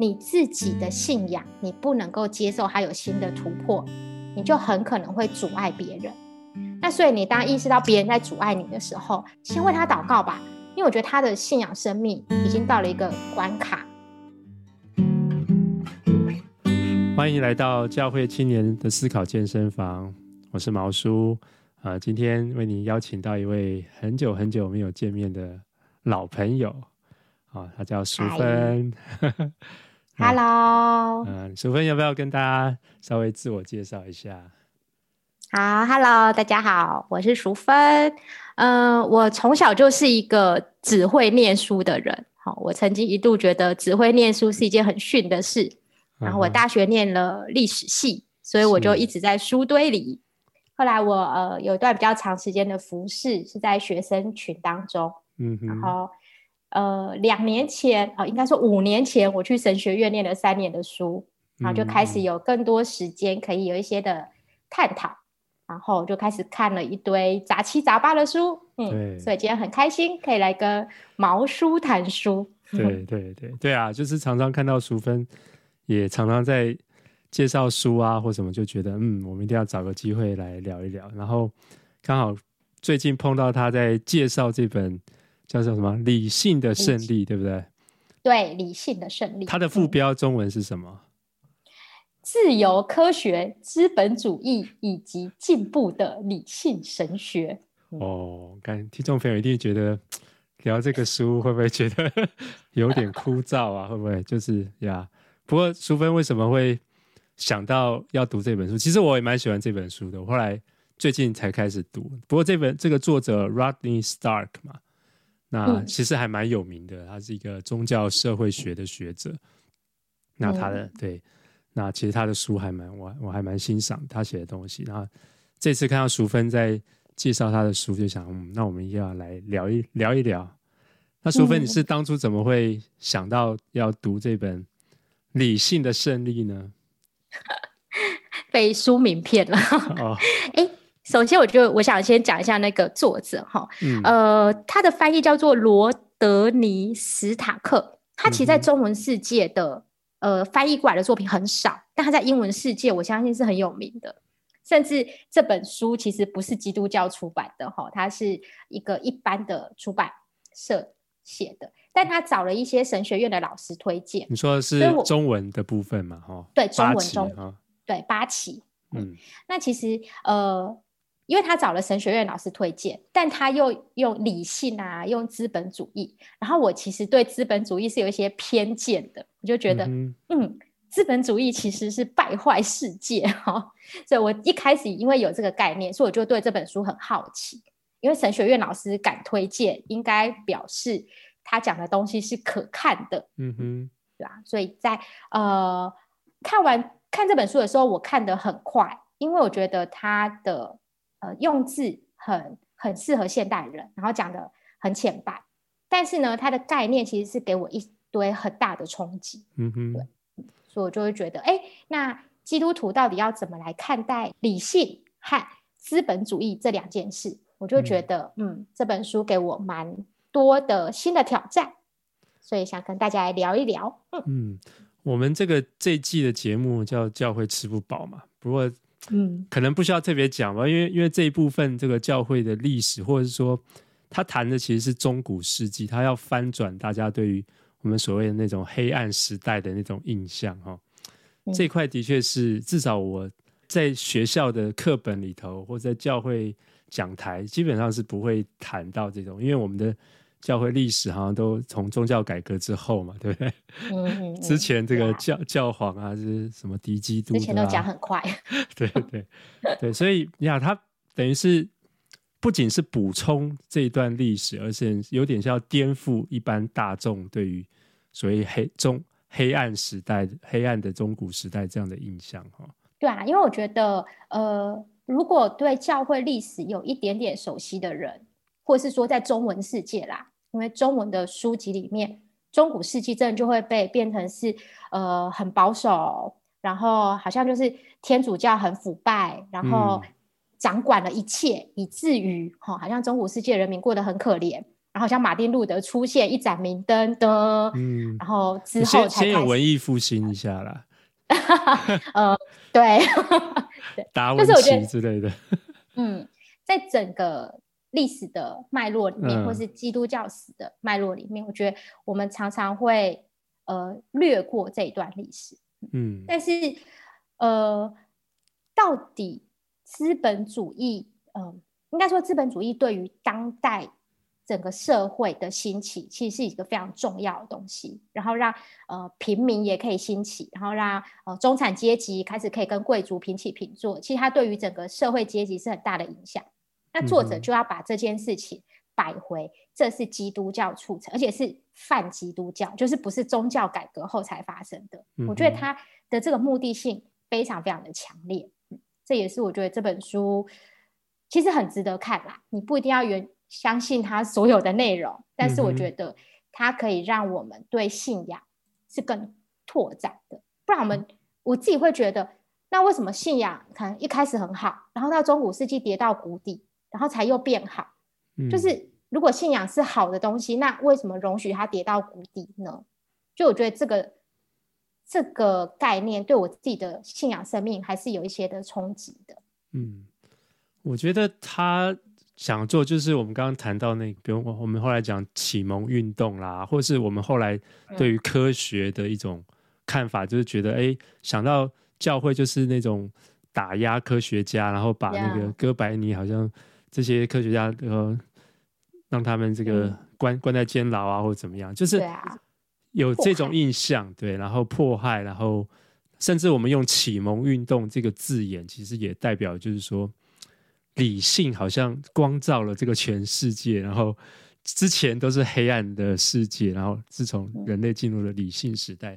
你自己的信仰，你不能够接受它有新的突破，你就很可能会阻碍别人。那所以你当意识到别人在阻碍你的时候，先为他祷告吧，因为我觉得他的信仰生命已经到了一个关卡。欢迎来到教会青年的思考健身房，我是毛叔啊、呃，今天为你邀请到一位很久很久没有见面的老朋友啊、哦，他叫淑芬。Hello，嗯，淑芬要不要跟大家稍微自我介绍一下？好，Hello，大家好，我是淑芬。嗯、呃，我从小就是一个只会念书的人。好，我曾经一度觉得只会念书是一件很逊的事。然后我大学念了历史系，所以我就一直在书堆里。后来我呃有一段比较长时间的服饰是在学生群当中。嗯哼，然后。呃，两年前哦，应该说五年前，我去神学院念了三年的书，然后就开始有更多时间可以有一些的探讨，嗯、然后就开始看了一堆杂七杂八的书，嗯，所以今天很开心可以来跟毛叔谈书。对对对对啊，就是常常看到淑芬，也常常在介绍书啊或什么，就觉得嗯，我们一定要找个机会来聊一聊。然后刚好最近碰到他在介绍这本。叫做什么？理性的胜利，对不对？对，理性的胜利。它的副标中文是什么？自由科学、资本主义以及进步的理性神学。哦，看听众朋友一定觉得聊这个书会不会觉得有点枯燥啊？会不会就是呀？不过淑芬为什么会想到要读这本书？其实我也蛮喜欢这本书的。我后来最近才开始读。不过这本这个作者 Rodney Stark 嘛。那其实还蛮有名的，他是一个宗教社会学的学者。那他的对，那其实他的书还蛮我我还蛮欣赏他写的东西。然后这次看到淑芬在介绍他的书，就想，嗯，那我们要来聊一聊一聊。那淑芬，你是当初怎么会想到要读这本《理性的胜利》呢？被书名骗了。哦，哎。首先，我就我想先讲一下那个作者哈，嗯、呃，他的翻译叫做罗德尼·史塔克。他其实，在中文世界的、嗯、呃翻译过来的作品很少，但他在英文世界，我相信是很有名的。甚至这本书其实不是基督教出版的哈，它是一个一般的出版社写的，但他找了一些神学院的老师推荐。你说的是中文的部分嘛？哈，对，中文中文，对，八旗。嗯，那其实呃。因为他找了神学院老师推荐，但他又用理性啊，用资本主义。然后我其实对资本主义是有一些偏见的，我就觉得，嗯，嗯，资本主义其实是败坏世界哈、哦。所以我一开始因为有这个概念，所以我就对这本书很好奇。因为神学院老师敢推荐，应该表示他讲的东西是可看的，嗯哼，对吧？所以在呃看完看这本书的时候，我看得很快，因为我觉得他的。呃，用字很很适合现代人，然后讲的很浅白，但是呢，它的概念其实是给我一堆很大的冲击。嗯哼，对，所以我就会觉得，哎，那基督徒到底要怎么来看待理性和资本主义这两件事？我就觉得，嗯，嗯，这本书给我蛮多的新的挑战，所以想跟大家来聊一聊。嗯，嗯，我们这个这一季的节目叫《教会吃不饱》嘛，不过。嗯，可能不需要特别讲吧，因为因为这一部分这个教会的历史，或者是说他谈的其实是中古世纪，他要翻转大家对于我们所谓的那种黑暗时代的那种印象哈。嗯、这块的确是至少我在学校的课本里头，或者在教会讲台，基本上是不会谈到这种，因为我们的。教会历史好像都从宗教改革之后嘛，对不对？嗯嗯嗯、之前这个教、啊、教皇啊，是什么敌基督？之前都讲很快。对对对，所以你看，他等于是不仅是补充这一段历史，而且有点像要颠覆一般大众对于所谓黑中黑暗时代、黑暗的中古时代这样的印象哈。对啊，因为我觉得，呃，如果对教会历史有一点点熟悉的人。或是说在中文世界啦，因为中文的书籍里面，中古世纪症就会被变成是呃很保守，然后好像就是天主教很腐败，然后掌管了一切，嗯、以至于哈、哦，好像中古世界人民过得很可怜，然然后像马丁路德出现一盏明灯的，嗯，然后之后先先有文艺复兴一下啦，呃，对，达文奇之类的，嗯，在整个历史的脉络里面，嗯、或是基督教史的脉络里面，我觉得我们常常会呃略过这一段历史，嗯，但是呃，到底资本主义，嗯、呃，应该说资本主义对于当代。整个社会的兴起其实是一个非常重要的东西，然后让呃平民也可以兴起，然后让呃中产阶级开始可以跟贵族平起平坐。其实它对于整个社会阶级是很大的影响。那作者就要把这件事情摆回，这是基督教促成，而且是泛基督教，就是不是宗教改革后才发生的。我觉得他的这个目的性非常非常的强烈，这也是我觉得这本书其实很值得看啦。你不一定要原。相信他所有的内容，但是我觉得它可以让我们对信仰是更拓展的。不然我们我自己会觉得，那为什么信仰可能一开始很好，然后到中古世纪跌到谷底，然后才又变好？就是如果信仰是好的东西，那为什么容许它跌到谷底呢？就我觉得这个这个概念对我自己的信仰生命还是有一些的冲击的。嗯，我觉得他。想做就是我们刚刚谈到那个，比如我们后来讲启蒙运动啦，或是我们后来对于科学的一种看法，就是觉得哎、欸，想到教会就是那种打压科学家，然后把那个哥白尼好像这些科学家呃，让他们这个关关在监牢啊，或者怎么样，就是有这种印象，对，然后迫害，然后甚至我们用启蒙运动这个字眼，其实也代表就是说。理性好像光照了这个全世界，然后之前都是黑暗的世界，然后自从人类进入了理性时代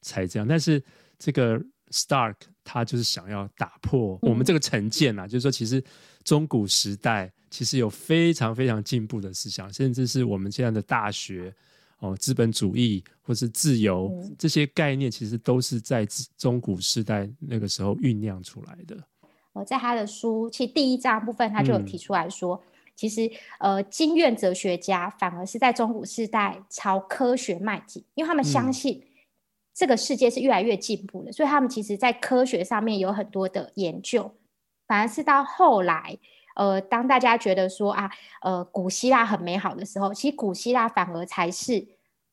才这样。但是这个 Stark 他就是想要打破我们这个成见啊，就是说其实中古时代其实有非常非常进步的思想，甚至是我们现在的大学哦，资本主义或是自由这些概念，其实都是在中古时代那个时候酝酿出来的。在他的书，其实第一章部分他就有提出来说，嗯、其实呃，经验哲学家反而是在中古时代朝科学迈进，因为他们相信这个世界是越来越进步的，所以他们其实在科学上面有很多的研究。反而是到后来，呃，当大家觉得说啊，呃，古希腊很美好的时候，其实古希腊反而才是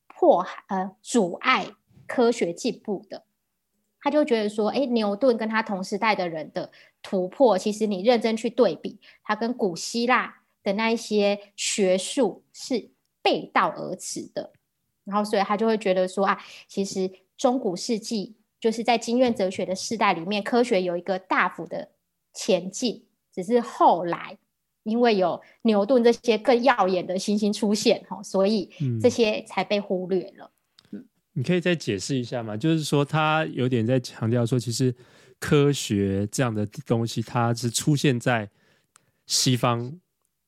迫呃阻碍科学进步的。他就觉得说，哎，牛顿跟他同时代的人的突破，其实你认真去对比，他跟古希腊的那一些学术是背道而驰的。然后，所以他就会觉得说啊，其实中古世纪就是在经验哲学的世代里面，科学有一个大幅的前进，只是后来因为有牛顿这些更耀眼的星星出现，哈，所以这些才被忽略了。嗯你可以再解释一下吗？就是说，他有点在强调说，其实科学这样的东西，它是出现在西方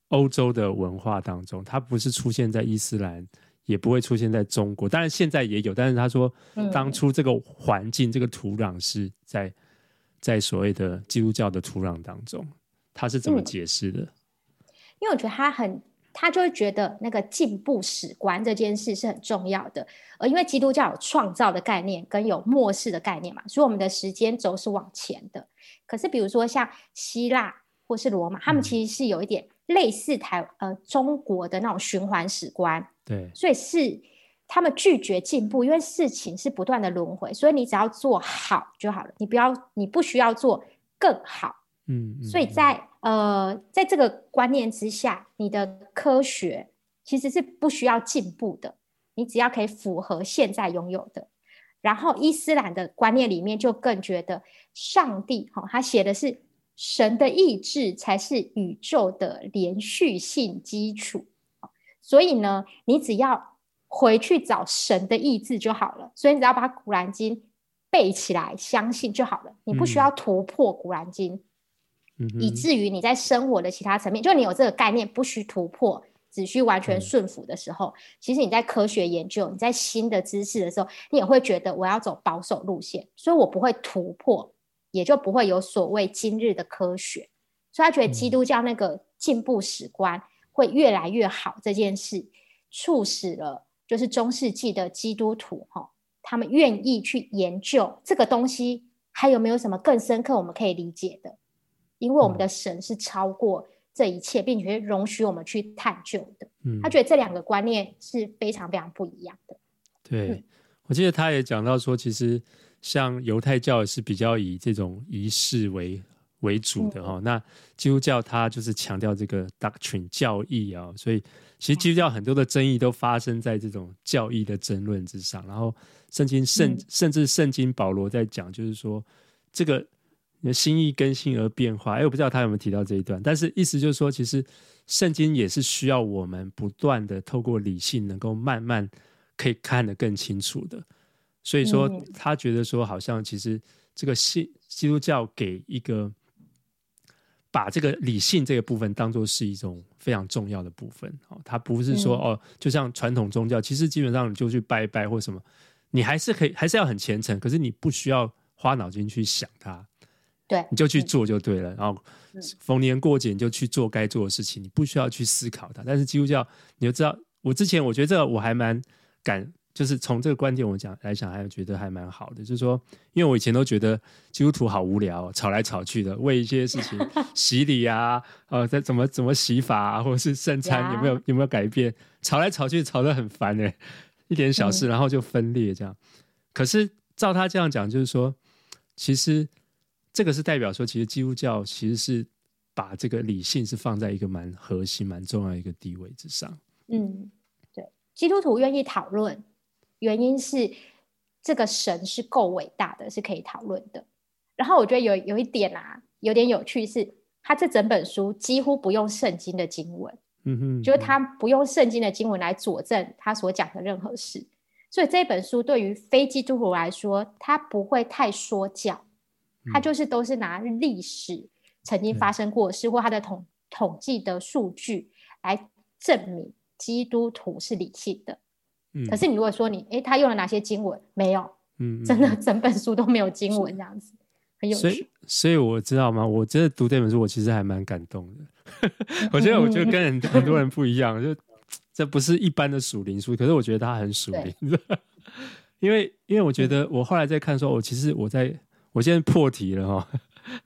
欧洲的文化当中，它不是出现在伊斯兰，也不会出现在中国。当然现在也有，但是他说，当初这个环境、这个土壤是在在所谓的基督教的土壤当中，他是怎么解释的？因为我觉得他很。他就会觉得那个进步史观这件事是很重要的，而因为基督教有创造的概念跟有末世的概念嘛，所以我们的时间轴是往前的。可是比如说像希腊或是罗马，他们其实是有一点类似台呃中国的那种循环史观，对，所以是他们拒绝进步，因为事情是不断的轮回，所以你只要做好就好了，你不要你不需要做更好。嗯，所以在呃，在这个观念之下，你的科学其实是不需要进步的，你只要可以符合现在拥有的。然后伊斯兰的观念里面就更觉得，上帝哈、哦，他写的是神的意志才是宇宙的连续性基础。所以呢，你只要回去找神的意志就好了。所以你只要把古兰经背起来，相信就好了。你不需要突破古兰经。以至于你在生活的其他层面，就你有这个概念，不需突破，只需完全顺服的时候，其实你在科学研究，你在新的知识的时候，你也会觉得我要走保守路线，所以我不会突破，也就不会有所谓今日的科学。所以他觉得基督教那个进步史观会越来越好这件事，促使了就是中世纪的基督徒哈，他们愿意去研究这个东西，还有没有什么更深刻我们可以理解的？因为我们的神是超过这一切，并且容许我们去探究的。嗯，他觉得这两个观念是非常非常不一样的。对，嗯，我记得他也讲到说，其实像犹太教是比较以这种仪式为为主的哈，嗯，那基督教它就是强调这个 doctrine 教义啊，所以其实基督教很多的争议都发生在这种教义的争论之上。然后圣经圣，嗯，甚至圣经保罗在讲，就是说这个。心意更新而变化，哎，我不知道他有没有提到这一段，但是意思就是说，其实圣经也是需要我们不断的透过理性，能够慢慢可以看得更清楚的。所以说，他觉得说，好像其实这个信基督教给一个把这个理性这个部分当做是一种非常重要的部分。哦，它不是说哦，就像传统宗教，其实基本上你就去拜一拜或什么，你还是可以，还是要很虔诚，可是你不需要花脑筋去想它。对，你就去做就对了。然后逢年过节你就去做该做的事情，你不需要去思考它。但是基督教，你就知道，我之前我觉得这个我还蛮感，就是从这个观点我讲来讲，还觉得还蛮好的。就是说，因为我以前都觉得基督徒好无聊，吵来吵去的，为一些事情 洗礼啊，呃，在怎么怎么洗法啊，或者是圣餐有没有有没有改变，吵来吵去吵得很烦哎，一点小事然后就分裂这样。可是照他这样讲，就是说，其实。这个是代表说，其实基督教其实是把这个理性是放在一个蛮核心、蛮重要的一个地位之上。嗯，对，基督徒愿意讨论，原因是这个神是够伟大的，是可以讨论的。然后我觉得有有一点啊，有点有趣是，他这整本书几乎不用圣经的经文，嗯哼，就是他不用圣经的经文来佐证他所讲的任何事。所以这本书对于非基督徒来说，他不会太说教。他就是都是拿历史曾经发生过的事，或他的统统计的数据来证明基督徒是理性的。嗯，可是你如果说你，哎，他用了哪些经文？没有，嗯，真的整本书都没有经文，这样子很有趣。所以，所以我知道吗？我真的读这本书，我其实还蛮感动的。我觉得，我觉得跟很很多人不一样，就这不是一般的属灵书，可是我觉得它很属灵。因为，因为我觉得我后来在看说，我其实我在。我现在破题了哈，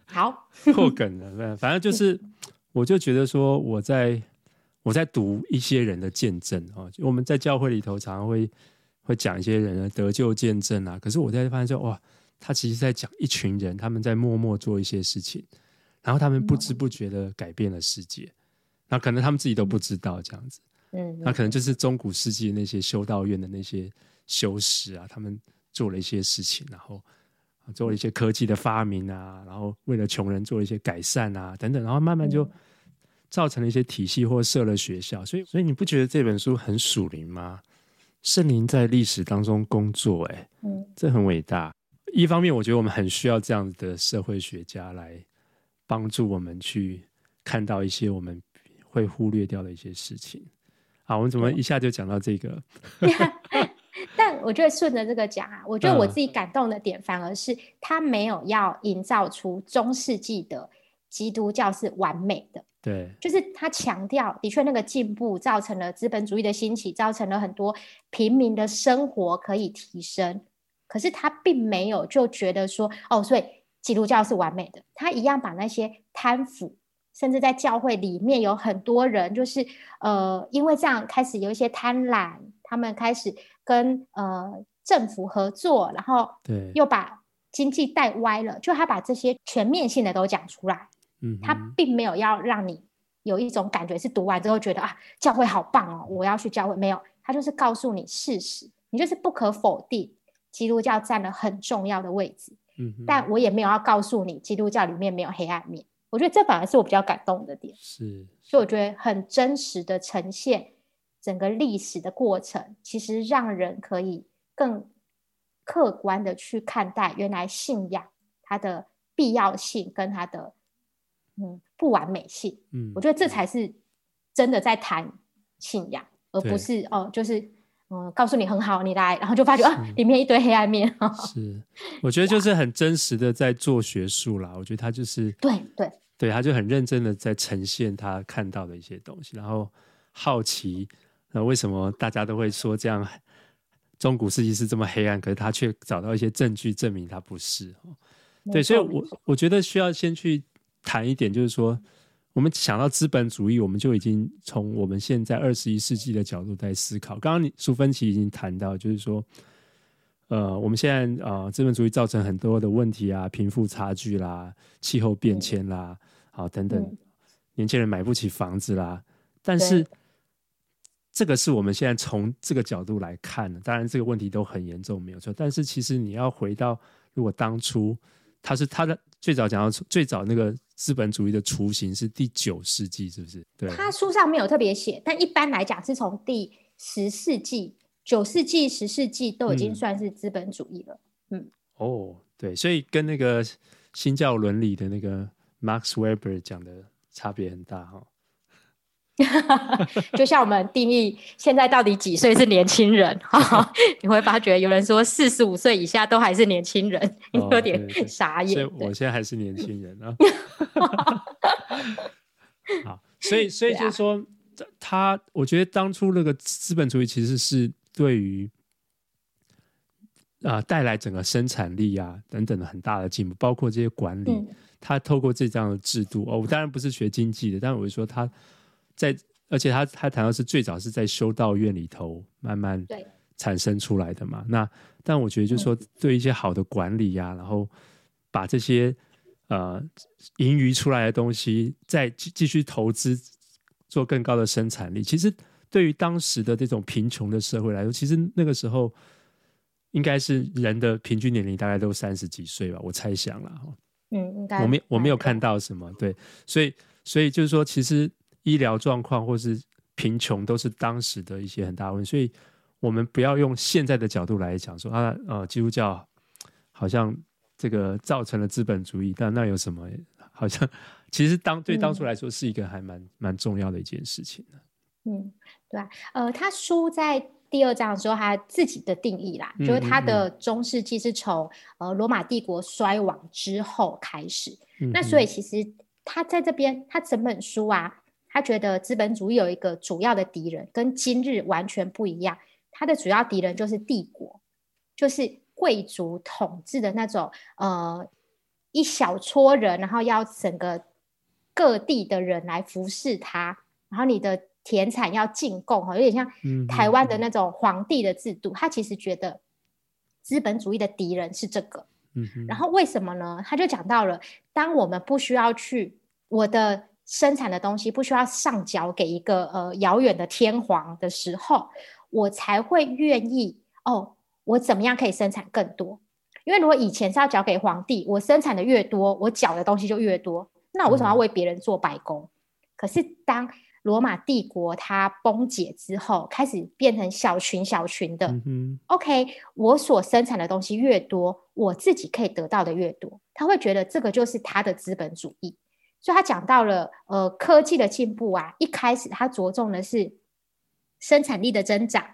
好破梗了，反正就是，我就觉得说，我在我在读一些人的见证啊，我们在教会里头常常会会讲一些人的得救见证啊，可是我在发现说，哇，他其实在讲一群人，他们在默默做一些事情，然后他们不知不觉的改变了世界，那可能他们自己都不知道这样子，嗯，那可能就是中古世纪那些修道院的那些修士啊，他们做了一些事情，然后。做了一些科技的发明啊，然后为了穷人做了一些改善啊，等等，然后慢慢就造成了一些体系或设了学校。所以，所以你不觉得这本书很属灵吗？圣灵在历史当中工作，哎，嗯，这很伟大。一方面，我觉得我们很需要这样子的社会学家来帮助我们去看到一些我们会忽略掉的一些事情。好，我们怎么一下就讲到这个？但我觉得顺着这个讲啊，我觉得我自己感动的点，反而是他没有要营造出中世纪的基督教是完美的。对，就是他强调，的确那个进步造成了资本主义的兴起，造成了很多平民的生活可以提升。可是他并没有就觉得说，哦，所以基督教是完美的。他一样把那些贪腐，甚至在教会里面有很多人，就是呃，因为这样开始有一些贪婪，他们开始。跟呃政府合作，然后对，又把经济带歪了，就他把这些全面性的都讲出来，嗯，他并没有要让你有一种感觉是读完之后觉得啊教会好棒哦，我要去教会，没有，他就是告诉你事实，你就是不可否定基督教占了很重要的位置，嗯，但我也没有要告诉你基督教里面没有黑暗面，我觉得这反而是我比较感动的点，是，所以我觉得很真实的呈现。整个历史的过程，其实让人可以更客观的去看待原来信仰它的必要性跟它的嗯不完美性。嗯，我觉得这才是真的在谈信仰，而不是哦，就是嗯告诉你很好，你来，然后就发觉啊里面一堆黑暗面。是，我觉得就是很真实的在做学术啦。我觉得他就是对对对，他就很认真的在呈现他看到的一些东西，然后好奇，那为什么大家都会说这样中古世纪是这么黑暗，可是他却找到一些证据证明他不是。对，所以我我觉得需要先去谈一点，就是说，我们想到资本主义，我们就已经从我们现在二十一世纪的角度在思考。刚刚你苏芬奇已经谈到，就是说。呃，我们现在啊，资本主义造成很多的问题啊，贫富差距啦，气候变迁啦，好、嗯、等等、嗯，年轻人买不起房子啦。但是，这个是我们现在从这个角度来看的，当然这个问题都很严重，没有错。但是其实你要回到，如果当初他是他的最早讲到最早那个资本主义的雏形是第九世纪，是不是？对，他书上没有特别写，但一般来讲是从第十世纪。九世纪、十世纪都已经算是资本主义了。嗯，嗯哦，对，所以跟那个新教伦理的那个 Max Weber 讲的差别很大哈、哦。就像我们定义现在到底几岁是年轻人 哈，你会发觉有人说四十五岁以下都还是年轻人，你 有点傻眼。所以我现在还是年轻人啊。好，所以所以就是说，他我觉得当初那个资本主义其实是。对于啊，带来整个生产力啊等等的很大的进步，包括这些管理，他透过这样的制度哦，我当然不是学经济的，但我就说他在，而且他他谈到是最早是在修道院里头慢慢产生出来的嘛。那但我觉得就是说，对一些好的管理呀、啊，然后把这些呃盈余出来的东西再继继续投资，做更高的生产力，其实。对于当时的这种贫穷的社会来说，其实那个时候应该是人的平均年龄大概都三十几岁吧，我猜想了哈。嗯，应该。我没我没有看到什么对，所以所以就是说，其实医疗状况或是贫穷都是当时的一些很大问题，所以我们不要用现在的角度来讲说啊呃，基督教好像这个造成了资本主义，但那有什么？好像其实当对当初来说是一个还蛮蛮重要的一件事情。嗯，对啊，呃，他书在第二章的时候，他自己的定义啦，嗯、就是他的中世纪是从呃罗马帝国衰亡之后开始。嗯、那所以其实他在这边，他整本书啊，他觉得资本主义有一个主要的敌人，跟今日完全不一样。他的主要敌人就是帝国，就是贵族统治的那种呃一小撮人，然后要整个各地的人来服侍他，然后你的。田产要进贡哈，有点像台湾的那种皇帝的制度。嗯、他其实觉得资本主义的敌人是这个。嗯、然后为什么呢？他就讲到了，当我们不需要去我的生产的东西不需要上缴给一个呃遥远的天皇的时候，我才会愿意哦。我怎么样可以生产更多？因为如果以前是要缴给皇帝，我生产的越多，我缴的东西就越多。那我为什么要为别人做白工？嗯、可是当罗马帝国它崩解之后，开始变成小群小群的。嗯、OK，我所生产的东西越多，我自己可以得到的越多。他会觉得这个就是他的资本主义。所以他讲到了呃科技的进步啊，一开始他着重的是生产力的增长，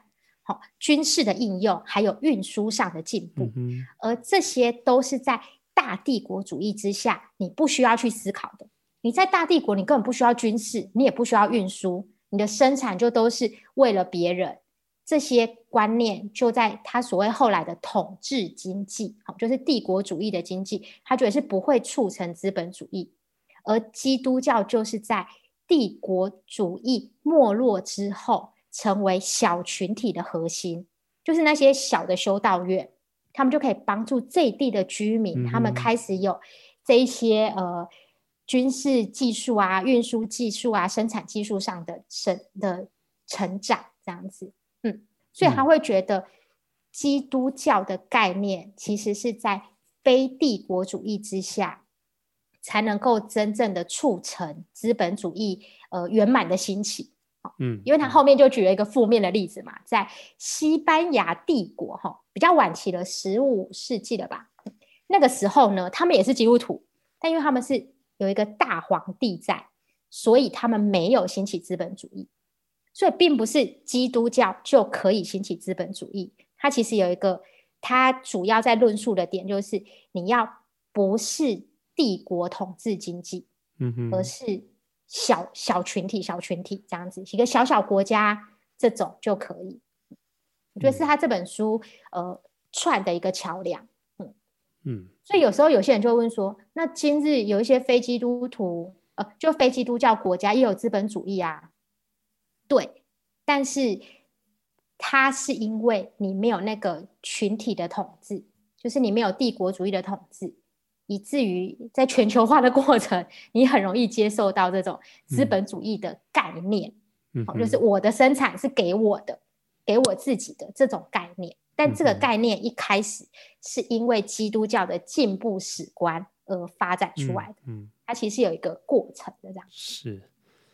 好、哦、军事的应用，还有运输上的进步、嗯。而这些都是在大帝国主义之下，你不需要去思考的。你在大帝国，你根本不需要军事，你也不需要运输，你的生产就都是为了别人。这些观念就在他所谓后来的统治经济，好，就是帝国主义的经济，他觉得是不会促成资本主义。而基督教就是在帝国主义没落之后，成为小群体的核心，就是那些小的修道院，他们就可以帮助这一地的居民，他们开始有这一些呃。军事技术啊，运输技术啊，生产技术上的成的成长，这样子，嗯，所以他会觉得基督教的概念其实是在非帝国主义之下，才能够真正的促成资本主义呃圆满的兴起。嗯，因为他后面就举了一个负面的例子嘛，在西班牙帝国哈，比较晚期了，十五世纪了吧，那个时候呢，他们也是基督徒，但因为他们是有一个大皇帝在，所以他们没有兴起资本主义，所以并不是基督教就可以兴起资本主义。它其实有一个，它主要在论述的点就是，你要不是帝国统治经济，嗯哼，而是小小群体、小群体这样子，一个小小国家这种就可以。我觉得是他这本书呃串的一个桥梁。嗯嗯，所以有时候有些人就会问说，那今日有一些非基督徒，呃，就非基督教国家也有资本主义啊？对，但是它是因为你没有那个群体的统治，就是你没有帝国主义的统治，以至于在全球化的过程，你很容易接受到这种资本主义的概念，嗯，就是我的生产是给我的，给我自己的这种概念。但这个概念一开始是因为基督教的进步史观而发展出来的，嗯，它其实有一个过程的这样。是，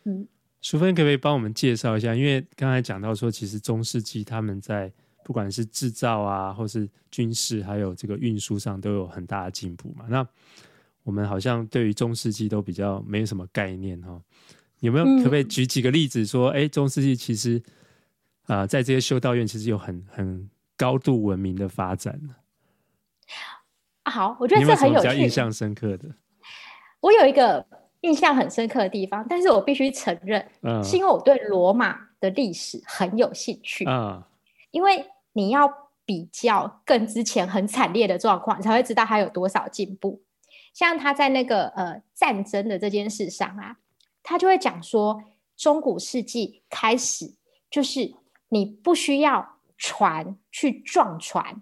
嗯。淑芬可不可以帮我们介绍一下？因为刚才讲到说，其实中世纪他们在不管是制造啊，或是军事，还有这个运输上都有很大的进步嘛。那我们好像对于中世纪都比较没有什么概念哈。有没有可不可以举几个例子说，哎、嗯，中世纪其实啊、呃，在这些修道院其实有很很高度文明的发展呢？好，我觉得这很有印象深刻的，我有一个。印象很深刻的地方，但是我必须承认，嗯，是因为我对罗马的历史很有兴趣，嗯，因为你要比较更之前很惨烈的状况，你才会知道他有多少进步。像他在那个呃战争的这件事上啊，他就会讲说，中古世纪开始就是你不需要船去撞船，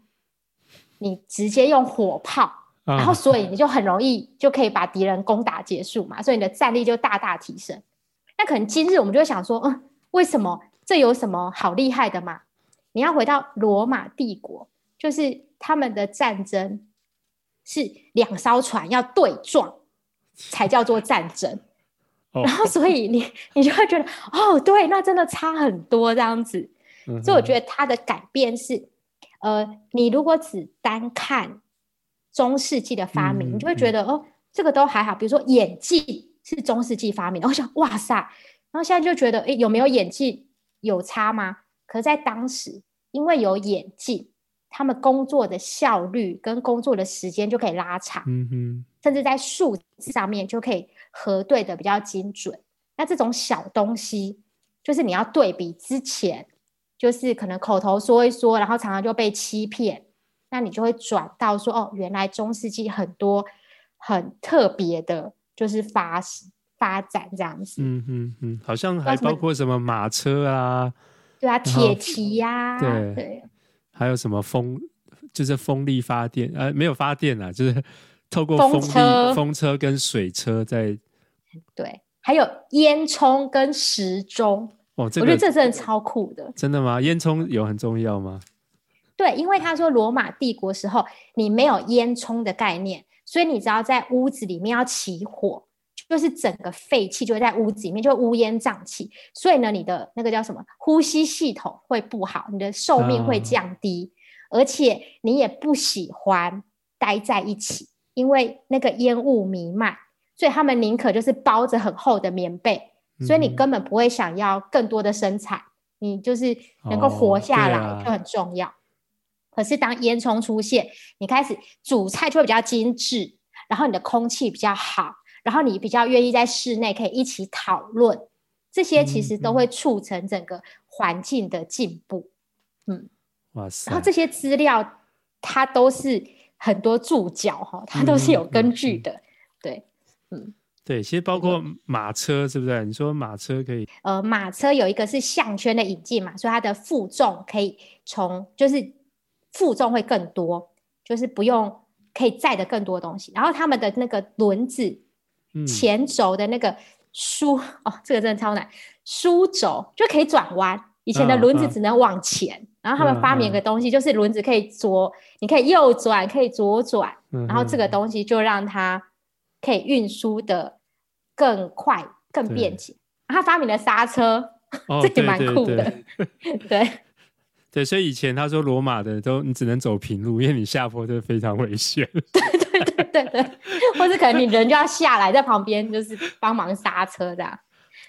你直接用火炮。然后，所以你就很容易就可以把敌人攻打结束嘛，所以你的战力就大大提升。那可能今日我们就会想说，嗯，为什么这有什么好厉害的嘛？你要回到罗马帝国，就是他们的战争是两艘船要对撞才叫做战争。然后，所以你你就会觉得，哦，对，那真的差很多这样子。所以我觉得它的改变是，呃，你如果只单看。中世纪的发明，你就会觉得、嗯、哦，这个都还好。比如说眼镜是中世纪发明的，我想哇塞，然后现在就觉得，哎，有没有眼镜有差吗？可是在当时，因为有眼镜，他们工作的效率跟工作的时间就可以拉长，嗯哼，甚至在数字上面就可以核对的比较精准。那这种小东西，就是你要对比之前，就是可能口头说一说，然后常常就被欺骗。那你就会转到说哦，原来中世纪很多很特别的，就是发发展这样子。嗯嗯嗯，好像还包括什么马车啊，对啊，铁骑呀，对对，还有什么风，就是风力发电，呃，没有发电啊，就是透过风力风车，风车跟水车在。对，还有烟囱跟时钟。哦，这个，我觉得这真的超酷的。真的吗？烟囱有很重要吗？对，因为他说罗马帝国时候你没有烟囱的概念，所以你只要在屋子里面要起火，就是整个废气就会在屋子里面，就乌烟瘴气。所以呢，你的那个叫什么呼吸系统会不好，你的寿命会降低，哦、而且你也不喜欢待在一起，因为那个烟雾弥漫，所以他们宁可就是包着很厚的棉被，所以你根本不会想要更多的生产，你就是能够活下来就很重要。哦可是当烟囱出现，你开始煮菜就会比较精致，然后你的空气比较好，然后你比较愿意在室内可以一起讨论，这些其实都会促成整个环境的进步。嗯，嗯，哇塞！然后这些资料它都是很多注脚哈，它都是有根据的。嗯嗯嗯对，嗯，对，其实包括马车是不是？你说马车可以？呃，马车有一个是项圈的引进嘛，所以它的负重可以从就是。负重会更多，就是不用可以载的更多东西。然后他们的那个轮子，前轴的那个书、嗯、哦，这个真的超难，书轴就可以转弯。以前的轮子只能往前，哦、然后他们发明一个东西，就是轮子可以左，嗯、你可以右转，可以左转，嗯、然后这个东西就让它可以运输的更快、更便捷。他发明了刹车，哦、这也蛮酷的，对。对对 对对，所以以前他说罗马的都你只能走平路，因为你下坡就非常危险。对对对对对，或者可能你人就要下来在旁边，就是帮忙刹车这样。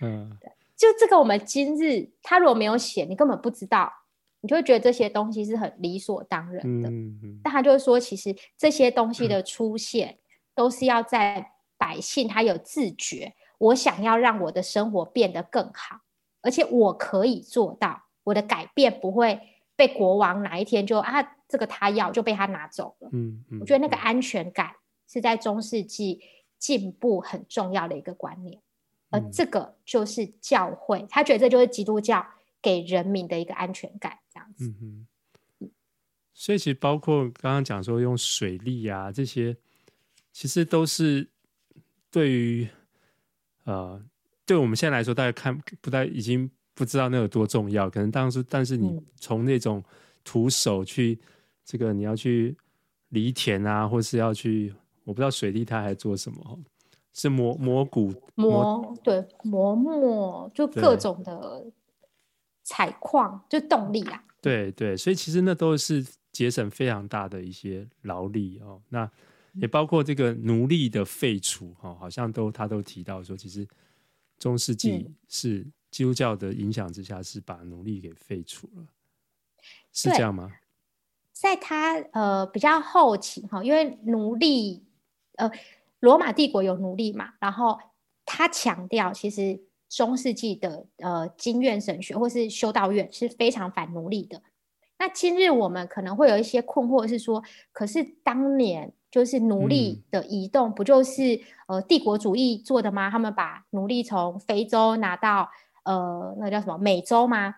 嗯，就这个我们今日他如果没有写，你根本不知道，你就会觉得这些东西是很理所当然的。嗯嗯。但他就是说，其实这些东西的出现都是要在百姓他有自觉，我想要让我的生活变得更好，而且我可以做到，我的改变不会被国王哪一天就啊，这个他要就被他拿走了。嗯嗯，我觉得那个安全感是在中世纪进步很重要的一个观念，而这个就是教会，他觉得这就是基督教给人民的一个安全感，这样子。嗯嗯，所以其实包括刚刚讲说用水利啊这些，其实都是。对于，呃，对我们现在来说，大家看不太已经不知道那有多重要。可能当时，但是你从那种徒手去，这个你要去犁田啊，或是要去，我不知道水利他还做什么，是磨磨骨磨，对，磨磨，就各种的采矿，就动力啊。对对，所以其实那都是节省非常大的一些劳力哦。那也包括这个奴隶的废除，哈，好像都他都提到说，其实中世纪是基督教的影响之下，是把奴隶给废除了，是这样吗？在他呃比较后期哈，因为奴隶呃罗马帝国有奴隶嘛，然后他强调，其实中世纪的呃经院神学或是修道院是非常反奴隶的。那今日我们可能会有一些困惑，是说，可是当年。就是奴隶的移动，不就是呃帝国主义做的吗？他们把奴隶从非洲拿到呃那个叫什么美洲吗？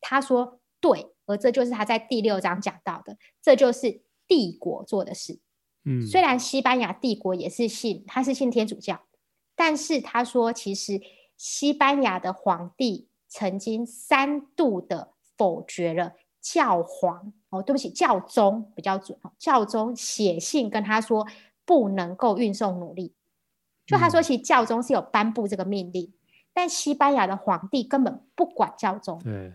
他说对，而这就是他在第六章讲到的，这就是帝国做的事。嗯，虽然西班牙帝国也是信，他是信天主教，但是他说其实西班牙的皇帝曾经三度的否决了。教皇哦，对不起，教宗比较准。教宗写信跟他说不能够运送奴隶，就他说其实教宗是有颁布这个命令，嗯、但西班牙的皇帝根本不管教宗，对，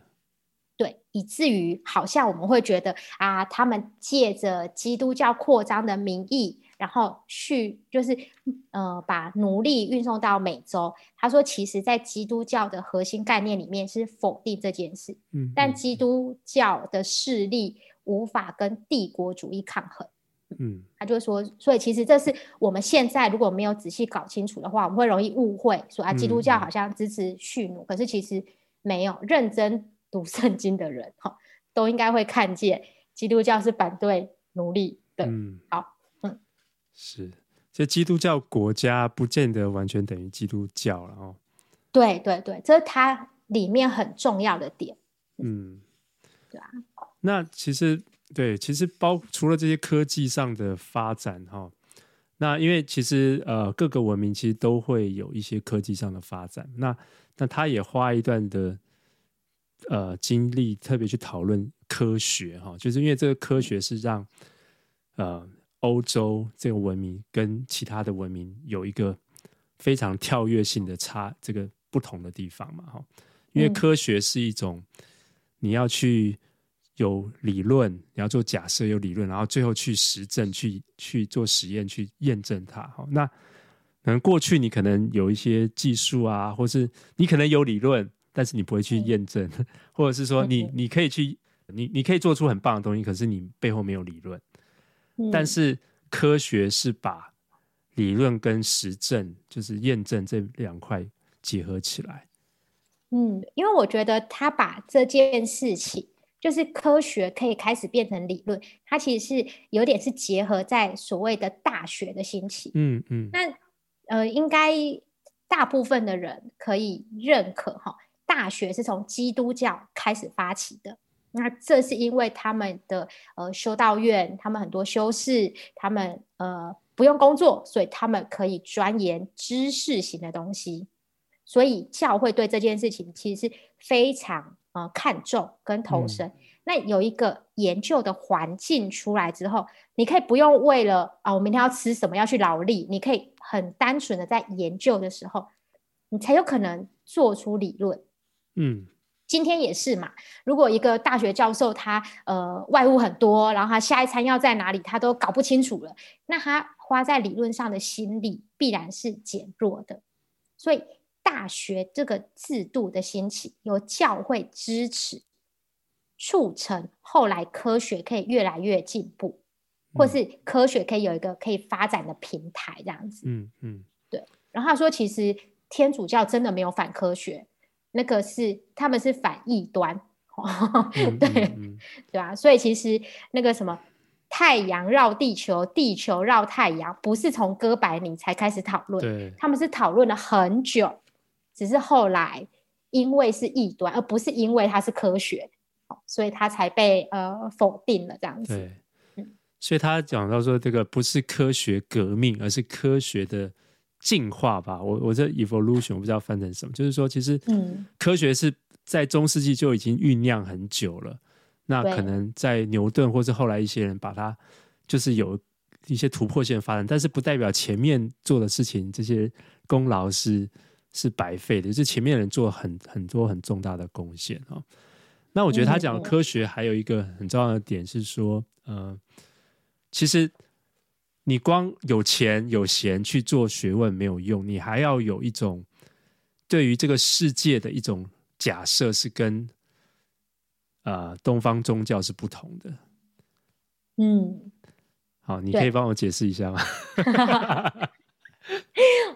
对，以至于好像我们会觉得啊，他们借着基督教扩张的名义。然后去就是呃把奴隶运送到美洲。他说，其实，在基督教的核心概念里面是否定这件事。嗯，但基督教的势力无法跟帝国主义抗衡。嗯，他就说，所以其实这是我们现在如果没有仔细搞清楚的话，我们会容易误会说啊，基督教好像支持蓄奴，可是其实没有。认真读圣经的人哈，都应该会看见基督教是反对奴隶的。嗯，好。嗯是，这基督教国家不见得完全等于基督教了哦。对对对，这是它里面很重要的点。嗯，对啊。那其实对，其实包除了这些科技上的发展哈，那因为其实呃各个文明其实都会有一些科技上的发展。那那他也花一段的呃精力，特别去讨论科学哈，就是因为这个科学是让呃。欧洲这个文明跟其他的文明有一个非常跳跃性的差，这个不同的地方嘛，哈，因为科学是一种你要去有理论，你要做假设，有理论，然后最后去实证，去去做实验，去验证它，哈。那可能过去你可能有一些技术啊，或是你可能有理论，但是你不会去验证，或者是说你你可以去，你你可以做出很棒的东西，可是你背后没有理论。但是科学是把理论跟实证，就是验证这两块结合起来。嗯，因为我觉得他把这件事情，就是科学可以开始变成理论，它其实是有点是结合在所谓的大学的兴起。嗯嗯。那呃，应该大部分的人可以认可哈，大学是从基督教开始发起的。那这是因为他们的呃修道院，他们很多修士，他们呃不用工作，所以他们可以钻研知识型的东西。所以教会对这件事情其实是非常呃看重跟投身。嗯、那有一个研究的环境出来之后，你可以不用为了啊我明天要吃什么要去劳力，你可以很单纯的在研究的时候，你才有可能做出理论。嗯。今天也是嘛，如果一个大学教授他呃外务很多，然后他下一餐要在哪里，他都搞不清楚了，那他花在理论上的心力必然是减弱的。所以大学这个制度的兴起，由教会支持，促成后来科学可以越来越进步，或是科学可以有一个可以发展的平台这样子。嗯嗯。对然后他说，其实天主教真的没有反科学，那个是他们是反异端，嗯、对、嗯嗯、对啊，所以其实那个什么太阳绕地球，地球绕太阳，不是从哥白尼才开始讨论，对，他们是讨论了很久，只是后来因为是异端，而不是因为它是科学，所以它才被呃否定了这样子。对。所以他讲到说，这个不是科学革命，而是科学的进化吧？我我这 evolution 我不知道翻成什么，就是说，其实科学是在中世纪就已经酝酿很久了。那可能在牛顿或是后来一些人把它，就是有一些突破性的发展，但是不代表前面做的事情这些功劳是是白费的，就是前面人做很很多很重大的贡献啊。那我觉得他讲的科学还有一个很重要的点是说，呃。其实，你光有钱有闲去做学问没有用，你还要有一种对于这个世界的一种假设，是跟呃东方宗教是不同的。嗯，好，你可以帮我解释一下吗？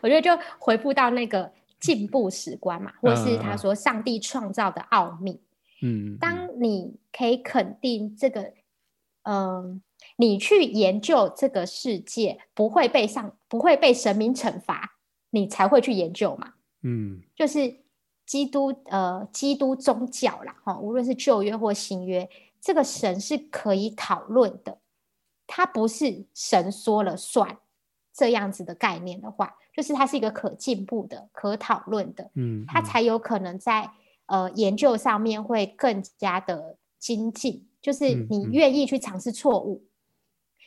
我觉得就回复到那个进步史观嘛，或是他说上帝创造的奥秘。嗯，当你可以肯定这个，嗯、呃。你去研究这个世界不会被上不会被神明惩罚，你才会去研究嘛。嗯，就是基督呃基督宗教啦，哈，无论是旧约或新约，这个神是可以讨论的，它不是神说了算这样子的概念的话，就是它是一个可进步的、可讨论的，嗯，它才有可能在呃研究上面会更加的精进，就是你愿意去尝试错误。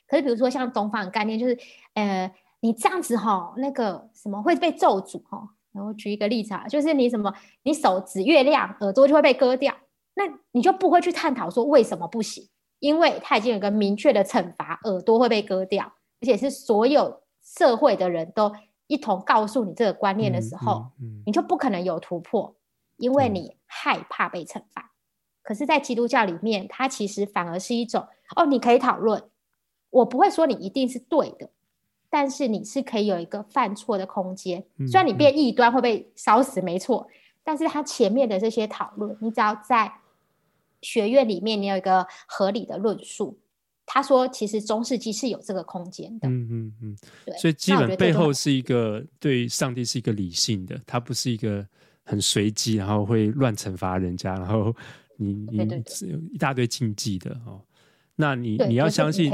可是，比如说像东方的概念，就是，呃，你这样子哈，那个什么会被咒诅哈。然后举一个例子啊，就是你什么，你手指月亮，耳朵就会被割掉，那你就不会去探讨说为什么不行，因为它已经有一个明确的惩罚，耳朵会被割掉，而且是所有社会的人都一同告诉你这个观念的时候，嗯嗯嗯、你就不可能有突破，因为你害怕被惩罚。嗯、可是，在基督教里面，它其实反而是一种，哦，你可以讨论。我不会说你一定是对的，但是你是可以有一个犯错的空间。虽然你变异端会被烧死，没错，但是它前面的这些讨论，你只要在学院里面，你有一个合理的论述。他说，其实中世纪是有这个空间的。嗯嗯嗯，对。所以基本背后是一个对上帝是一个理性的，他不是一个很随机，然后会乱惩罚人家，然后 你你有一大堆禁忌的哦。那你你要相信。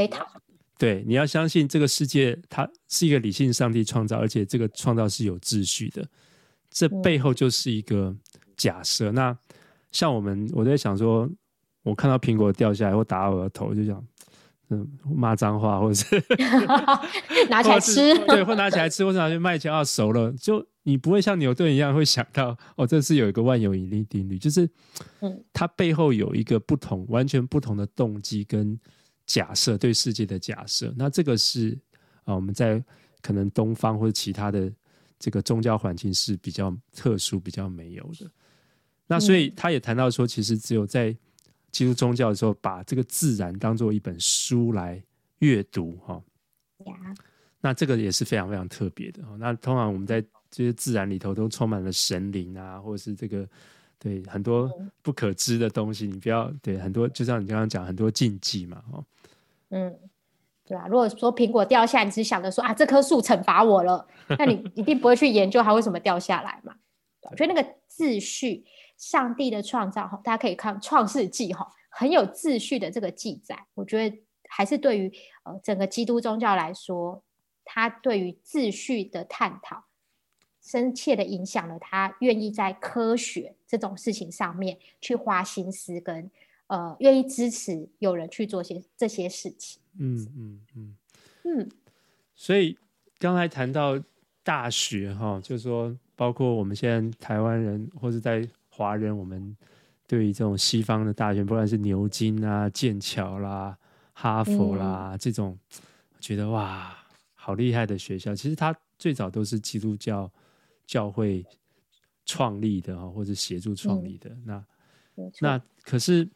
对，你要相信这个世界，它是一个理性上帝创造，而且这个创造是有秩序的。这背后就是一个假设。嗯、那像我们，我在想说，我看到苹果掉下来或打我的头，就想嗯骂脏话，或者是 拿起来吃，对，或拿起来吃，或者拿去卖钱，啊熟了，就你不会像牛顿一样会想到哦，这是有一个万有引力定律，就是嗯，它背后有一个不同、完全不同的动机跟。假设对世界的假设，那这个是啊，我们在可能东方或者其他的这个宗教环境是比较特殊、比较没有的。那所以他也谈到说，其实只有在基督宗教的时候，把这个自然当做一本书来阅读哈。那这个也是非常非常特别的。那通常我们在这些自然里头都充满了神灵啊，或者是这个。对很多不可知的东西，你不要对很多，就像你刚刚讲很多禁忌嘛，哦，嗯，对啊。如果说苹果掉下来，你只想着说啊，这棵树惩罚我了，那你一定不会去研究它为什么掉下来嘛。我觉得那个秩序，上帝的创造哈，大家可以看《创世纪》哈，很有秩序的这个记载。我觉得还是对于呃整个基督宗教来说，他对于秩序的探讨。深切的影响了他，愿意在科学这种事情上面去花心思跟，跟呃，愿意支持有人去做些这些事情。嗯嗯嗯嗯。所以刚才谈到大学哈，就是说，包括我们现在台湾人或者在华人，我们对于这种西方的大学，不管是牛津啊、剑桥啦、哈佛啦、嗯、这种，觉得哇，好厉害的学校。其实它最早都是基督教。教会创立的啊，或者协助创立的，嗯、那那可是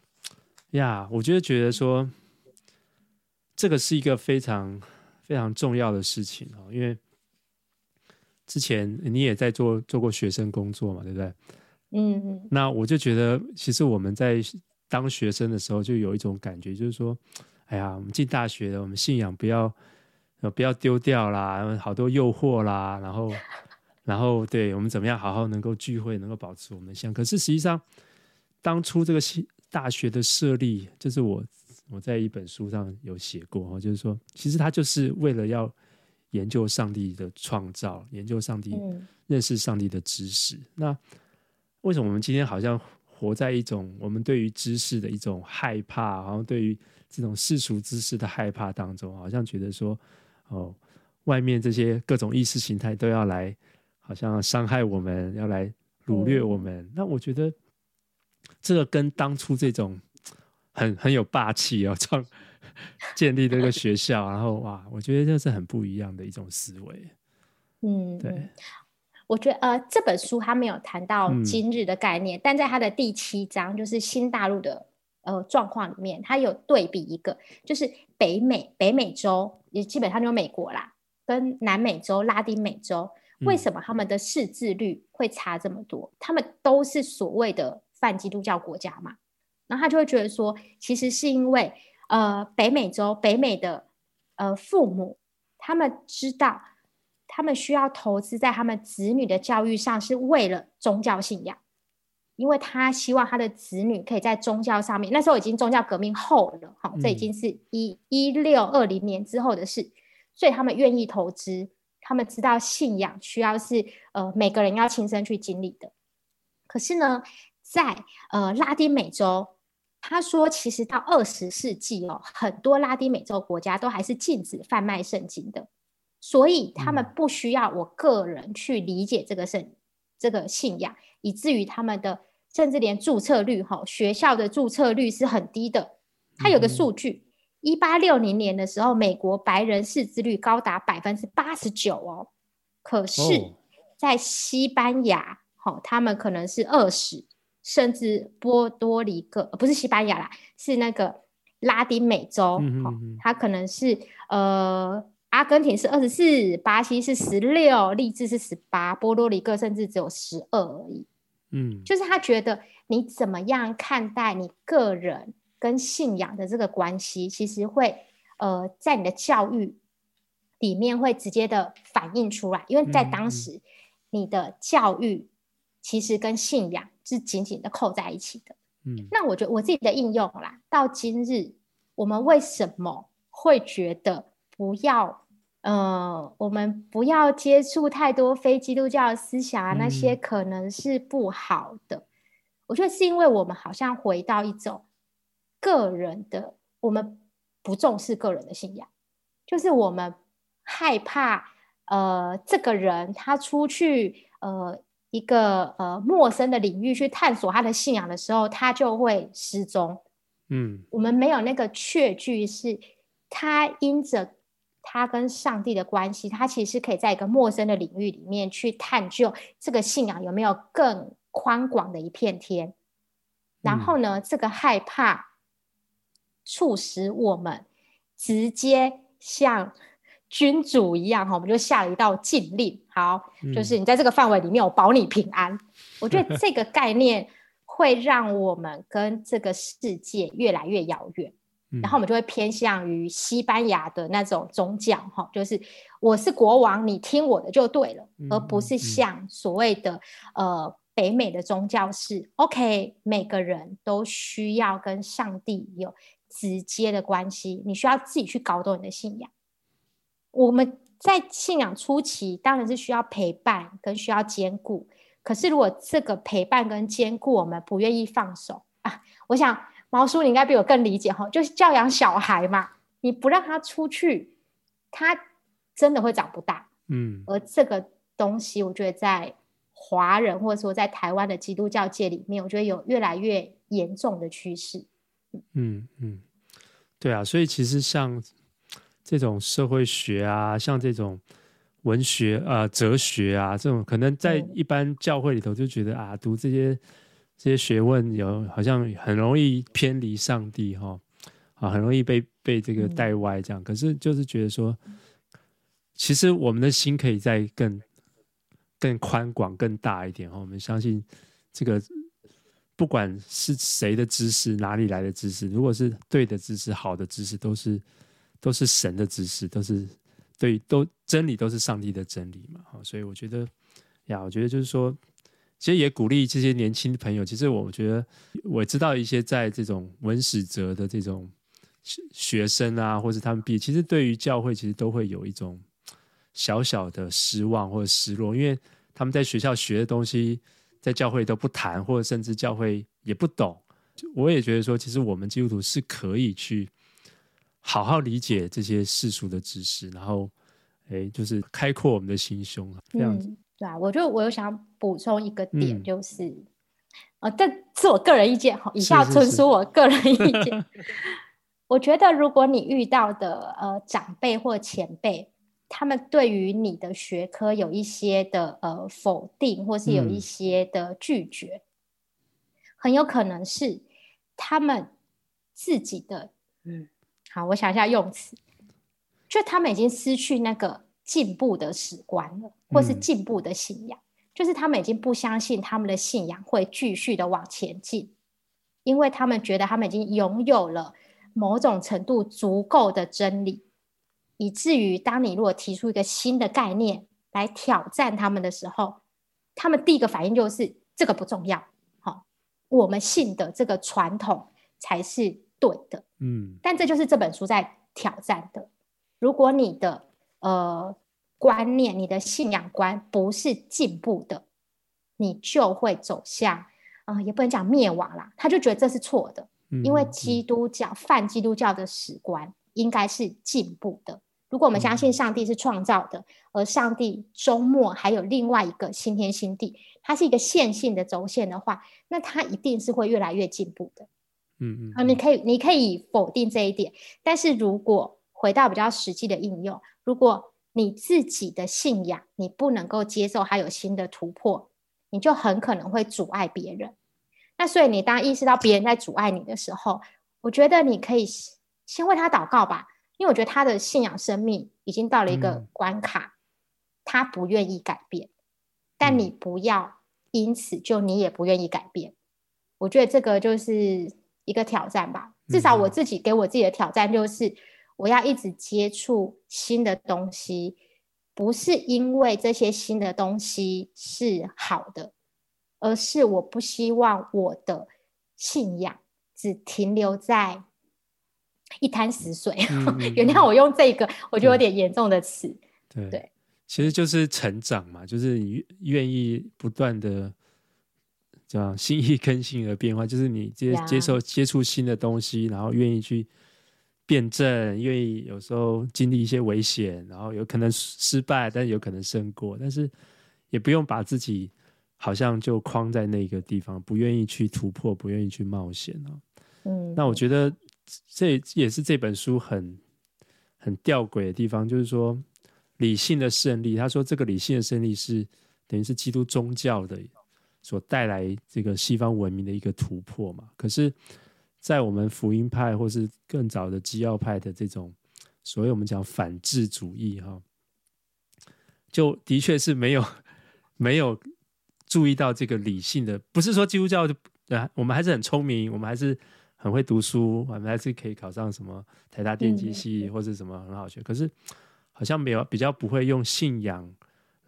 呀，我觉得觉得说，这个是一个非常非常重要的事情啊，因为之前你也在做做过学生工作嘛，对不对？嗯嗯。那我就觉得，其实我们在当学生的时候，就有一种感觉，就是说，哎呀，我们进大学了，我们信仰不要不要丢掉啦，好多诱惑啦，然后然后对我们怎么样好好能够聚会，能够保持我们的信仰。可是实际上，当初这个大学的设立，就是我我在一本书上有写过，就是说，其实它就是为了要。研究上帝的创造，研究上帝，认识上帝的知识。嗯。那为什么我们今天好像活在一种我们对于知识的一种害怕，好像对于这种世俗知识的害怕当中，好像觉得说，哦，外面这些各种意识形态都要来，好像伤害我们，要来掳掠我们。嗯。那我觉得这个跟当初这种很很有霸气哦，创。建立这个学校，然后哇，我觉得这是很不一样的一种思维。嗯，对，我觉得呃，这本书他没有谈到今日的概念，嗯、但在他的第七章，就是新大陆的呃状况里面，他有对比一个，就是北美、北美洲也基本上就美国啦，跟南美洲、拉丁美洲，为什么他们的识字率会差这么多？嗯、他们都是所谓的泛基督教国家嘛，然后他就会觉得说，其实是因为。呃，北美洲、北美的呃父母，他们知道，他们需要投资在他们子女的教育上，是为了宗教信仰，因为他希望他的子女可以在宗教上面。那时候已经宗教革命后了，好，这已经是一一六二零年之后的事，所以他们愿意投资。他们知道信仰需要是呃每个人要亲身去经历的。可是呢，在呃拉丁美洲。他说：“其实到二十世纪哦，很多拉丁美洲国家都还是禁止贩卖圣经的，所以他们不需要我个人去理解这个圣这个信仰，以至于他们的甚至连注册率哈，学校的注册率是很低的。他有个数据，一八六零年的时候，美国白人识字率高达百分之八十九哦，可是，在西班牙，哈，他们可能是二十。”甚至波多黎各不是西班牙啦，是那个拉丁美洲，嗯哼哼，它可能是呃，阿根廷是二十四，巴西是十六，利兹是十八，波多黎各甚至只有十二而已。嗯，就是他觉得你怎么样看待你个人跟信仰的这个关系，其实会呃，在你的教育里面会直接的反映出来，因为在当时你的教育其实跟信仰。是紧紧的扣在一起的。嗯，那我觉得我自己的应用啦，到今日，我们为什么会觉得不要，呃，我们不要接触太多非基督教的思想啊，那些可能是不好的。嗯。我觉得是因为我们好像回到一种个人的，我们不重视个人的信仰，就是我们害怕，呃，这个人他出去，呃。一个呃陌生的领域去探索他的信仰的时候，他就会失踪。嗯，我们没有那个确据，是他因着他跟上帝的关系，他其实是可以在一个陌生的领域里面去探究这个信仰有没有更宽广的一片天。然后呢，这个害怕促使我们直接像。君主一样哈，我们就下了一道禁令，好，就是你在这个范围里面，我保你平安。嗯、我觉得 这个概念会让我们跟这个世界越来越遥远，嗯、然后我们就会偏向于西班牙的那种宗教哈，就是我是国王，你听我的就对了，嗯、而不是像所谓的呃北美的宗教是 OK，每个人都需要跟上帝有直接的关系，你需要自己去搞懂你的信仰。我们在信仰初期当然是需要陪伴跟需要兼顾，可是如果这个陪伴跟兼顾我们不愿意放手。啊，我想毛叔你应该比我更理解哈，就是教养小孩嘛，你不让他出去，他真的会长不大。嗯，而这个东西，我觉得在华人或者说在台湾的基督教界里面，我觉得有越来越严重的趋势。嗯嗯，对啊，所以其实像。这种社会学啊，像这种文学啊、呃、哲学啊，这种可能在一般教会里头就觉得啊，读这些这些学问有好像很容易偏离上帝哈，啊，很容易被被这个带歪这样。可是就是觉得说，其实我们的心可以再更更宽广、更大一点哈。我们相信这个，不管是谁的知识，哪里来的知识，如果是对的知识、好的知识，都是都是神的知识，都是对，都真理都是上帝的真理嘛。所以我觉得呀，我觉得就是说，其实也鼓励这些年轻的朋友。其实我觉得我知道一些在这种文史哲的这种学生啊，或者他们毕业，其实对于教会，其实都会有一种。小小的失望或者失落，因为他们在学校学的东西，在教会都不谈，或者甚至教会也不懂。我也觉得说，其实我们基督徒是可以去好好理解这些世俗的知识，然后，哎，就是开阔我们的心胸，这样子。对啊，我就我又想补充一个点，就是，嗯、呃，这是我个人意见哈，以下纯属我个人意见。是是是我觉得，如果你遇到的呃长辈或前辈，他们对于你的学科有一些的呃否定，或是有一些的拒绝，嗯、很有可能是他们自己的嗯，好，我想一下用词，就他们已经失去那个进步的史观了，或是进步的信仰，嗯、就是他们已经不相信他们的信仰会继续的往前进，因为他们觉得他们已经拥有了某种程度足够的真理。以至于，当你如果提出一个新的概念来挑战他们的时候，他们第一个反应就是这个不重要，好，我们信的这个传统才是对的，嗯。但这就是这本书在挑战的。如果你的呃观念、你的信仰观不是进步的，你就会走向啊、呃，也不能讲灭亡啦。他就觉得这是错的，因为基督教、泛基督教的史观应该是进步的。如果我们相信上帝是创造的，而上帝周末还有另外一个新天新地，它是一个线性的轴线的话，那它一定是会越来越进步的。嗯嗯，啊，你可以你可以否定这一点，但是如果回到比较实际的应用，如果你自己的信仰你不能够接受它有新的突破，你就很可能会阻碍别人。那所以你当意识到别人在阻碍你的时候，我觉得你可以先为他祷告吧。因为我觉得他的信仰生命已经到了一个关卡，嗯、他不愿意改变，但你不要因此就你也不愿意改变。我觉得这个就是一个挑战吧。至少我自己给我自己的挑战就是，我要一直接触新的东西，不是因为这些新的东西是好的，而是我不希望我的信仰只停留在。一滩死水，原谅我用这个，我觉得有点严重的词。对，对其实就是成长嘛，就是你愿意不断的这样心意更新而变化，就是你接接受接触新的东西，然后愿意去辩证，愿意有时候经历一些危险，然后有可能失败，但有可能胜过，但是也不用把自己好像就框在那个地方，不愿意去突破，不愿意去冒险啊。嗯，那我觉得。这也是这本书很很吊诡的地方，就是说理性的胜利。他说，这个理性的胜利是等于是基督宗教的所带来这个西方文明的一个突破嘛。可是，在我们福音派或是更早的基要派的这种所谓我们讲反智主义哈，就的确是没有没有注意到这个理性的，不是说基督教就我们还是很聪明，我们还是。很会读书，我们还是可以考上什么台大电机系或者什么很好学。可是好像没有比较不会用信仰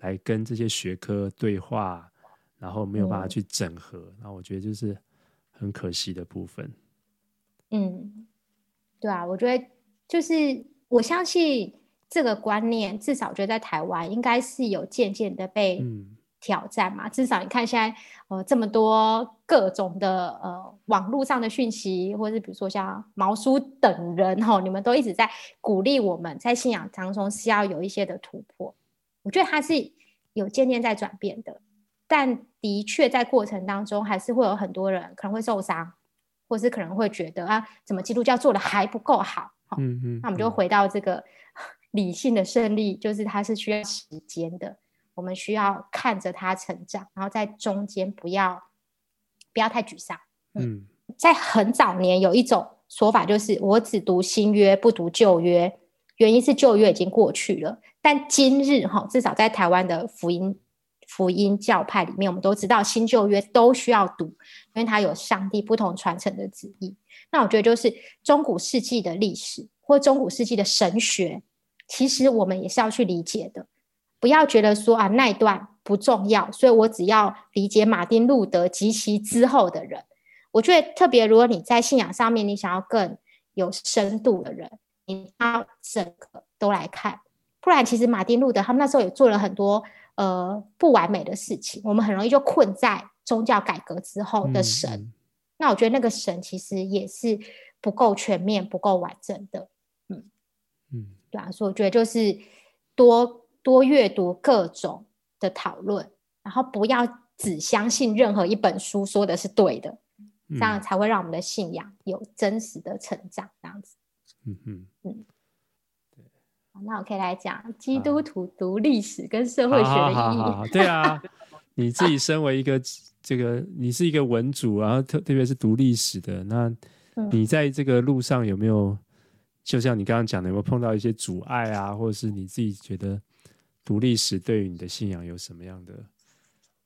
来跟这些学科对话，然后没有办法去整合。那我觉得就是很可惜的部分。嗯，对啊，我觉得就是我相信这个观念，至少觉得在台湾应该是有渐渐的被。嗯挑战嘛，至少你看现在呃这么多各种的呃网络上的讯息，或者是比如说像毛叔等人吼，你们都一直在鼓励我们在信仰当中是要有一些的突破。我觉得它是有渐渐在转变的，但的确在过程当中还是会有很多人可能会受伤，或是可能会觉得啊，怎么基督教做的还不够好？嗯嗯，那我们就回到这个理性的胜利，就是它是需要时间的。我们需要看着它成长，然后在中间不要不要太沮丧。嗯，在很早年有一种说法，就是我只读新约不读旧约，原因是旧约已经过去了。但今日哈，至少在台湾的福音福音教派里面，我们都知道新旧约都需要读，因为它有上帝不同传承的旨意。那我觉得就是中古世纪的历史或中古世纪的神学，其实我们也是要去理解的。不要觉得说啊那一段不重要，所以我只要理解马丁路德及其之后的人。我觉得特别，如果你在信仰上面你想要更有深度的人，你要整个都来看，不然其实马丁路德他们那时候也做了很多。呃，不完美的事情，我们很容易就困在宗教改革之后的神。嗯、那我觉得那个神其实也是不够全面、不够完整的。嗯嗯，对啊，所以我觉得就是多多阅读各种的讨论，然后不要只相信任何一本书说的是对的，嗯、这样才会让我们的信仰有真实的成长。这样子，嗯嗯嗯。那我可以来讲基督徒读历史跟社会学的意义。好好好好对啊，你自己身为一个这个，你是一个文主，然后特特别是读历史的，那你在这个路上有没有，就像你刚刚讲的，有没有碰到一些阻碍啊，或者是你自己觉得读历史对于你的信仰有什么样的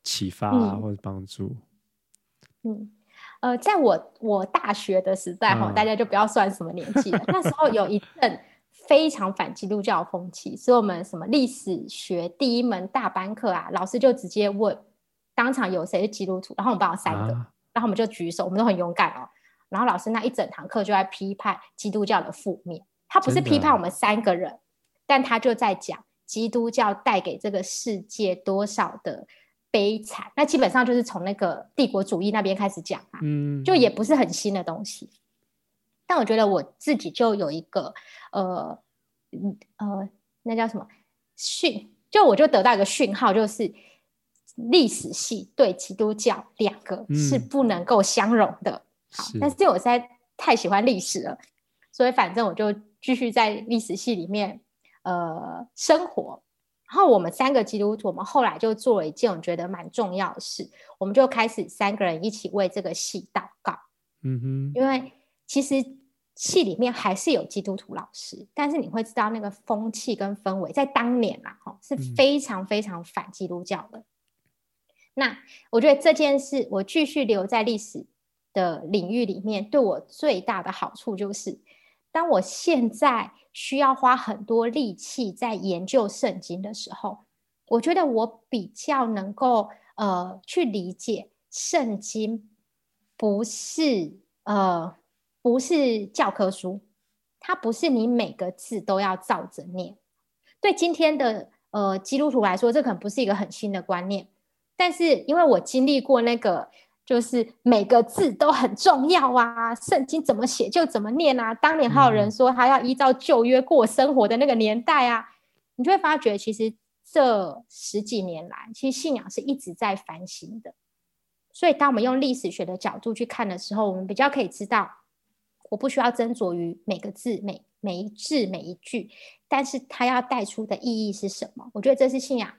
启发啊，或者帮助？嗯，呃，在我我大学的时代哈，大家就不要算什么年纪了，那时候有一阵。非常反基督教风气，所以我们什么历史学第一门大班课啊，老师就直接问，当场有谁是基督徒，然后我们班有三个，啊、然后我们就举手，我们都很勇敢哦。然后老师那一整堂课就在批判基督教的负面，他不是批判我们三个人，但他就在讲基督教带给这个世界多少的悲惨。那基本上就是从那个帝国主义那边开始讲啊，嗯，就也不是很新的东西。但我觉得我自己就有一个，呃，呃，那叫什么讯？就我就得到一个讯号，就是历史系对基督教两个是不能够相容的。嗯、好，但是因为我实在太喜欢历史了，所以反正我就继续在历史系里面呃生活。然后我们三个基督徒，我们后来就做了一件我觉得蛮重要的事，我们就开始三个人一起为这个系祷告。嗯哼，因为。其实系里面还是有基督徒老师，但是你会知道那个风气跟氛围在当年啊，哈是非常非常反基督教的。嗯、那我觉得这件事，我继续留在历史的领域里面，对我最大的好处就是，当我现在需要花很多力气在研究圣经的时候，我觉得我比较能够呃去理解圣经不是呃。不是教科书，它不是你每个字都要照着念。对今天的呃基督徒来说，这可能不是一个很新的观念。但是因为我经历过那个，就是每个字都很重要啊，圣经怎么写就怎么念啊。当年还有人说他要依照旧约过生活的那个年代啊，你就会发觉，其实这十几年来，其实信仰是一直在反省的。所以当我们用历史学的角度去看的时候，我们比较可以知道。我不需要斟酌于每个字、每每一字、每一句，但是它要带出的意义是什么？我觉得这是信仰，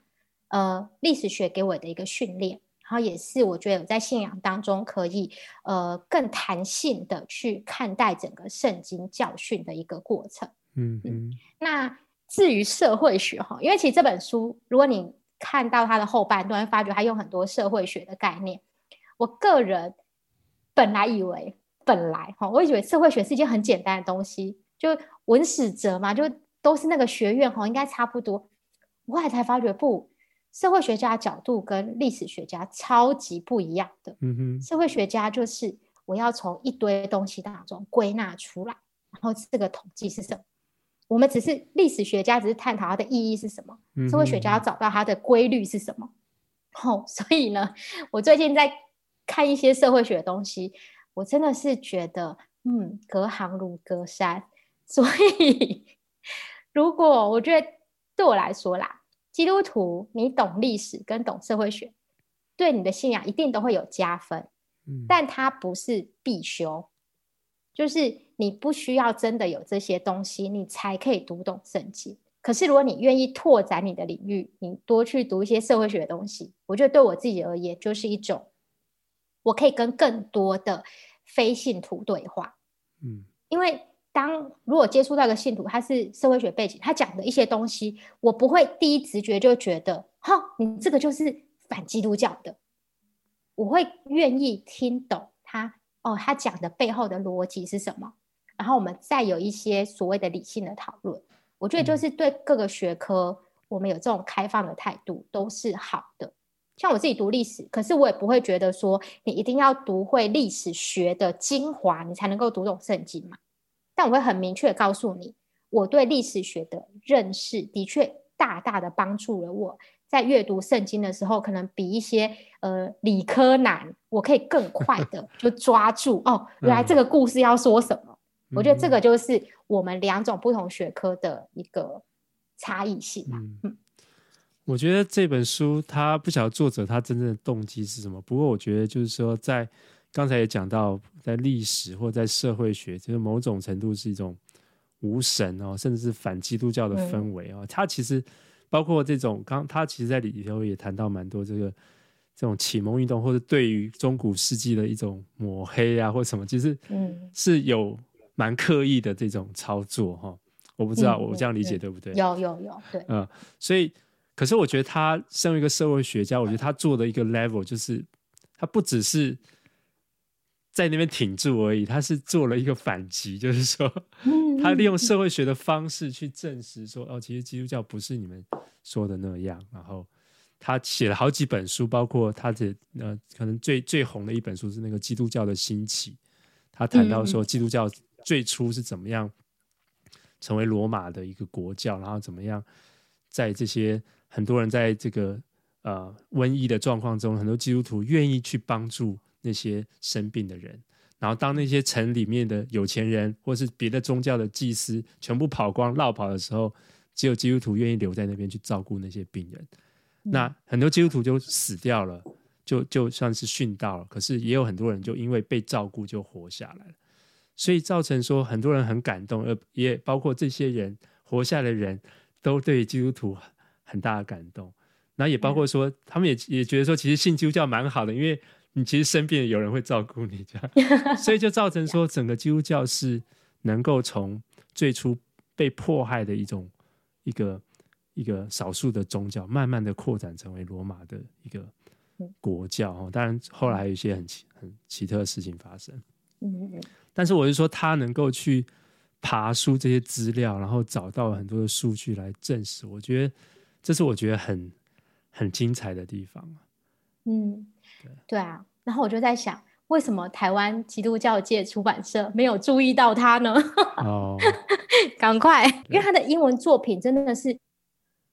呃，历史学给我的一个训练，然后也是我觉得我在信仰当中可以呃更弹性的去看待整个圣经教训的一个过程。嗯嗯。那至于社会学哈，因为其实这本书，如果你看到它的后半段，会发觉它用很多社会学的概念。我个人本来以为。本来哈，我以为社会学是一件很简单的东西，就文史哲嘛，就都是那个学院哈，应该差不多。我后来才发觉不，社会学家的角度跟历史学家超级不一样的。嗯哼，社会学家就是我要从一堆东西当中归纳出来，然后这个统计是什么？我们只是历史学家，只是探讨它的意义是什么。嗯，社会学家要找到它的规律是什么。哦，所以呢，我最近在看一些社会学的东西。我真的是觉得，嗯，隔行如隔山。所以，如果我觉得对我来说啦，基督徒你懂历史跟懂社会学，对你的信仰一定都会有加分。嗯，但它不是必修，就是你不需要真的有这些东西，你才可以读懂圣经。可是，如果你愿意拓展你的领域，你多去读一些社会学的东西，我觉得对我自己而言，就是一种我可以跟更多的。非信徒对话，嗯，因为当如果接触到一个信徒，他是社会学背景，他讲的一些东西，我不会第一直觉就觉得，哈，你这个就是反基督教的，我会愿意听懂他哦，他讲的背后的逻辑是什么，然后我们再有一些所谓的理性的讨论。我觉得就是对各个学科，我们有这种开放的态度都是好的。像我自己读历史，可是我也不会觉得说你一定要读会历史学的精华，你才能够读懂圣经嘛。但我会很明确告诉你，我对历史学的认识的确大大的帮助了我在阅读圣经的时候，可能比一些呃理科男，我可以更快的 就抓住哦，原来这个故事要说什么。嗯、我觉得这个就是我们两种不同学科的一个差异性吧。嗯。嗯我觉得这本书，他不晓得作者他真正的动机是什么。不过，我觉得就是说，在刚才也讲到，在历史或在社会学，就是某种程度是一种无神哦，甚至是反基督教的氛围哦。他其实包括这种，刚他其实在里头也谈到蛮多这个这种启蒙运动，或者对于中古世纪的一种抹黑啊，或什么，其实嗯是有蛮刻意的这种操作哈。我不知道我这样理解对不对？有有有，对，嗯，所以。可是我觉得他身为一个社会学家，我觉得他做的一个 level 就是，他不只是在那边挺住而已，他是做了一个反击，就是说，他利用社会学的方式去证实说，哦，其实基督教不是你们说的那样。然后他写了好几本书，包括他的呃，可能最最红的一本书是那个《基督教的兴起》，他谈到说基督教最初是怎么样成为罗马的一个国教，然后怎么样在这些。很多人在这个呃瘟疫的状况中，很多基督徒愿意去帮助那些生病的人。然后当那些城里面的有钱人或是别的宗教的祭司全部跑光、落跑的时候，只有基督徒愿意留在那边去照顾那些病人。嗯、那很多基督徒就死掉了，就就算是殉道了。可是也有很多人就因为被照顾就活下来了。所以造成说很多人很感动，而也包括这些人活下来的人都对基督徒。很大的感动，那也包括说，他们也也觉得说，其实信基督教蛮好的，因为你其实生病有人会照顾你，这样，所以就造成说，整个基督教是能够从最初被迫害的一种一个一个少数的宗教，慢慢的扩展成为罗马的一个国教哦。当然后来还有一些很奇很奇特的事情发生，但是我是说，他能够去爬书这些资料，然后找到很多的数据来证实，我觉得。这是我觉得很很精彩的地方。嗯，对对啊。然后我就在想，为什么台湾基督教界出版社没有注意到他呢？哦，赶快，因为他的英文作品真的是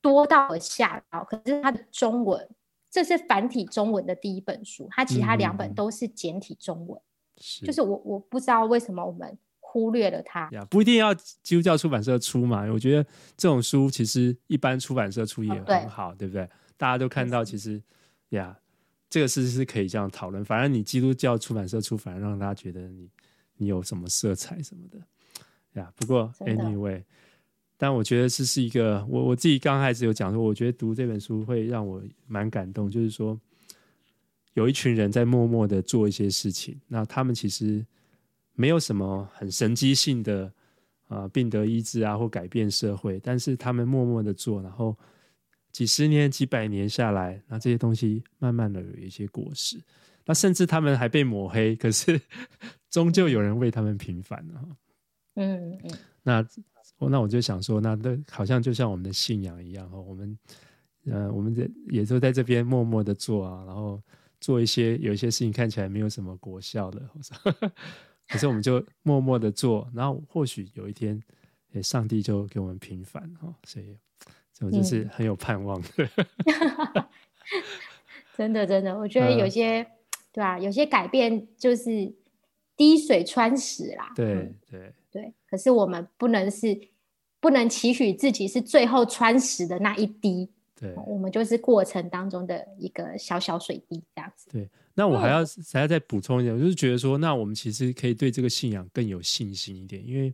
多到我吓到。可是他的中文，这是繁体中文的第一本书，他其他两本都是简体中文。是，就是我我不知道为什么我们。忽略了它呀，不一定要基督教出版社出嘛。我觉得这种书其实一般出版社出也很好，哦、对，对不对？大家都看到，其实呀，这个事是可以这样讨论。反正你基督教出版社出，反而让大家觉得你你有什么色彩什么的呀。不过 anyway，但我觉得这是一个我我自己刚开始有讲说，我觉得读这本书会让我蛮感动，就是说有一群人在默默的做一些事情，那他们其实。没有什么很神迹性的啊、呃，病得医治啊，或改变社会，但是他们默默的做，然后几十年、几百年下来，那这些东西慢慢的有一些果实。那甚至他们还被抹黑，可是 终究有人为他们平反了。嗯嗯。那那我就想说，那那好像就像我们的信仰一样哈，我们呃，我们这也都在这边默默的做啊，然后做一些有一些事情看起来没有什么果效的。可是我们就默默的做，然后或许有一天，上帝就给我们平反哈，所以这种就是很有盼望的。嗯、真的真的，我觉得有些、呃、对、啊？有些改变就是滴水穿石啦。对对、嗯、对。可是我们不能是不能期许自己是最后穿石的那一滴。对，我们就是过程当中的一个小小水滴这样子。对。那我还要还要再补充一点，我就是觉得说，那我们其实可以对这个信仰更有信心一点，因为，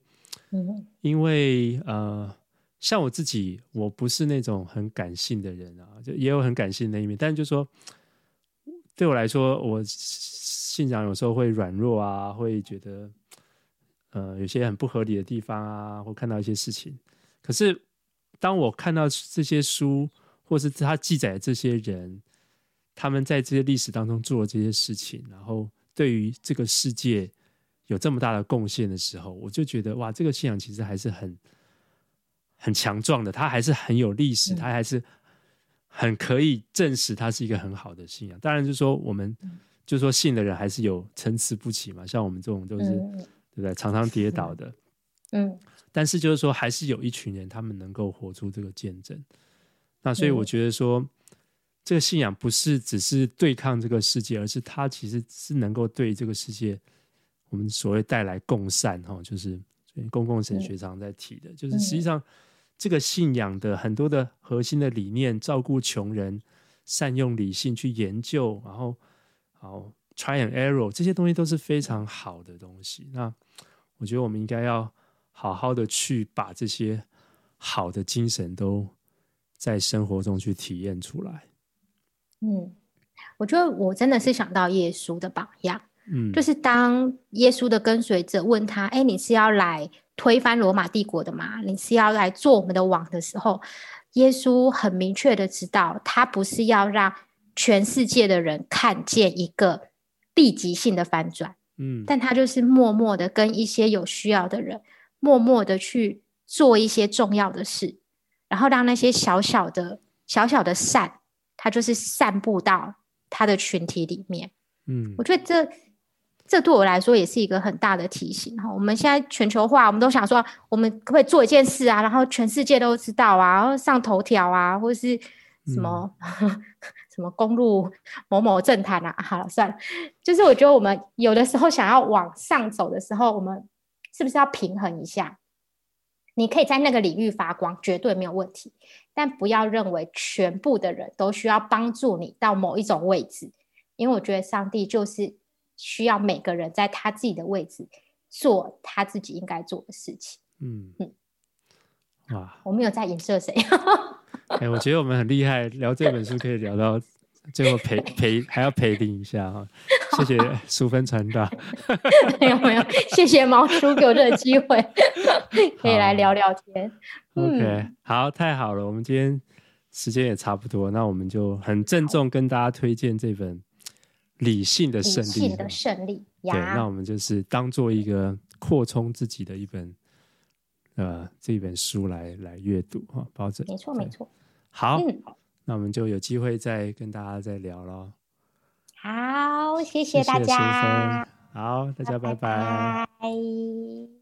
因为呃，像我自己，我不是那种很感性的人啊，就也有很感性的那一面，但是就说，对我来说，我信仰有时候会软弱啊，会觉得，呃，有些很不合理的地方啊，或看到一些事情，可是当我看到这些书，或是他记载这些人。他们在这些历史当中做了这些事情，然后对于这个世界有这么大的贡献的时候，我就觉得哇，这个信仰其实还是很很强壮的，它还是很有历史，它还是很可以证实它是一个很好的信仰。当然，就是说我们就是说信的人还是有参差不齐嘛，像我们这种都是对不对？常常跌倒的，嗯，但是就是说还是有一群人，他们能够活出这个见证。那所以我觉得说。这个信仰不是只是对抗这个世界，而是它其实是能够对这个世界，我们所谓带来共善哈，就是公共神学常在提的，嗯、就是实际上这个信仰的很多的核心的理念，照顾穷人，善用理性去研究，然后好 try and error 这些东西都是非常好的东西。那我觉得我们应该要好好的去把这些好的精神都在生活中去体验出来。嗯，我觉得我真的是想到耶稣的榜样，嗯，就是当耶稣的跟随者问他：“哎，你是要来推翻罗马帝国的吗？你是要来做我们的王的时候？”耶稣很明确的知道，他不是要让全世界的人看见一个立即性的反转，嗯，但他就是默默的跟一些有需要的人，默默的去做一些重要的事，然后让那些小小的、小小的善。他就是散布到它的群体里面，嗯，我觉得这这对我来说也是一个很大的提醒哈。我们现在全球化，我们都想说，我们可不可以做一件事啊，然后全世界都知道啊，然后上头条啊，或者是什么、嗯、什么公路某某政坛啊？好了，算了，就是我觉得我们有的时候想要往上走的时候，我们是不是要平衡一下？你可以在那个领域发光，绝对没有问题。但不要认为全部的人都需要帮助你到某一种位置，因为我觉得上帝就是需要每个人在他自己的位置做他自己应该做的事情。嗯嗯，哇，我没有在影射谁。哎、欸，我觉得我们很厉害，聊这本书可以聊到最后陪陪还要陪你一下哈。谢谢淑芬传道。没有没有，谢谢毛叔给我这个机会，可以来聊聊天。OK，好，太好了，我们今天时间也差不多，那我们就很郑重跟大家推荐这本《理性的胜利》。理性的胜利，对，那我们就是当做一个扩充自己的一本呃这本书来来阅读哈，保证。没错没错。好，嗯，那我们就有机会再跟大家再聊喽。好，谢谢大家。谢谢好，大家拜拜。拜拜。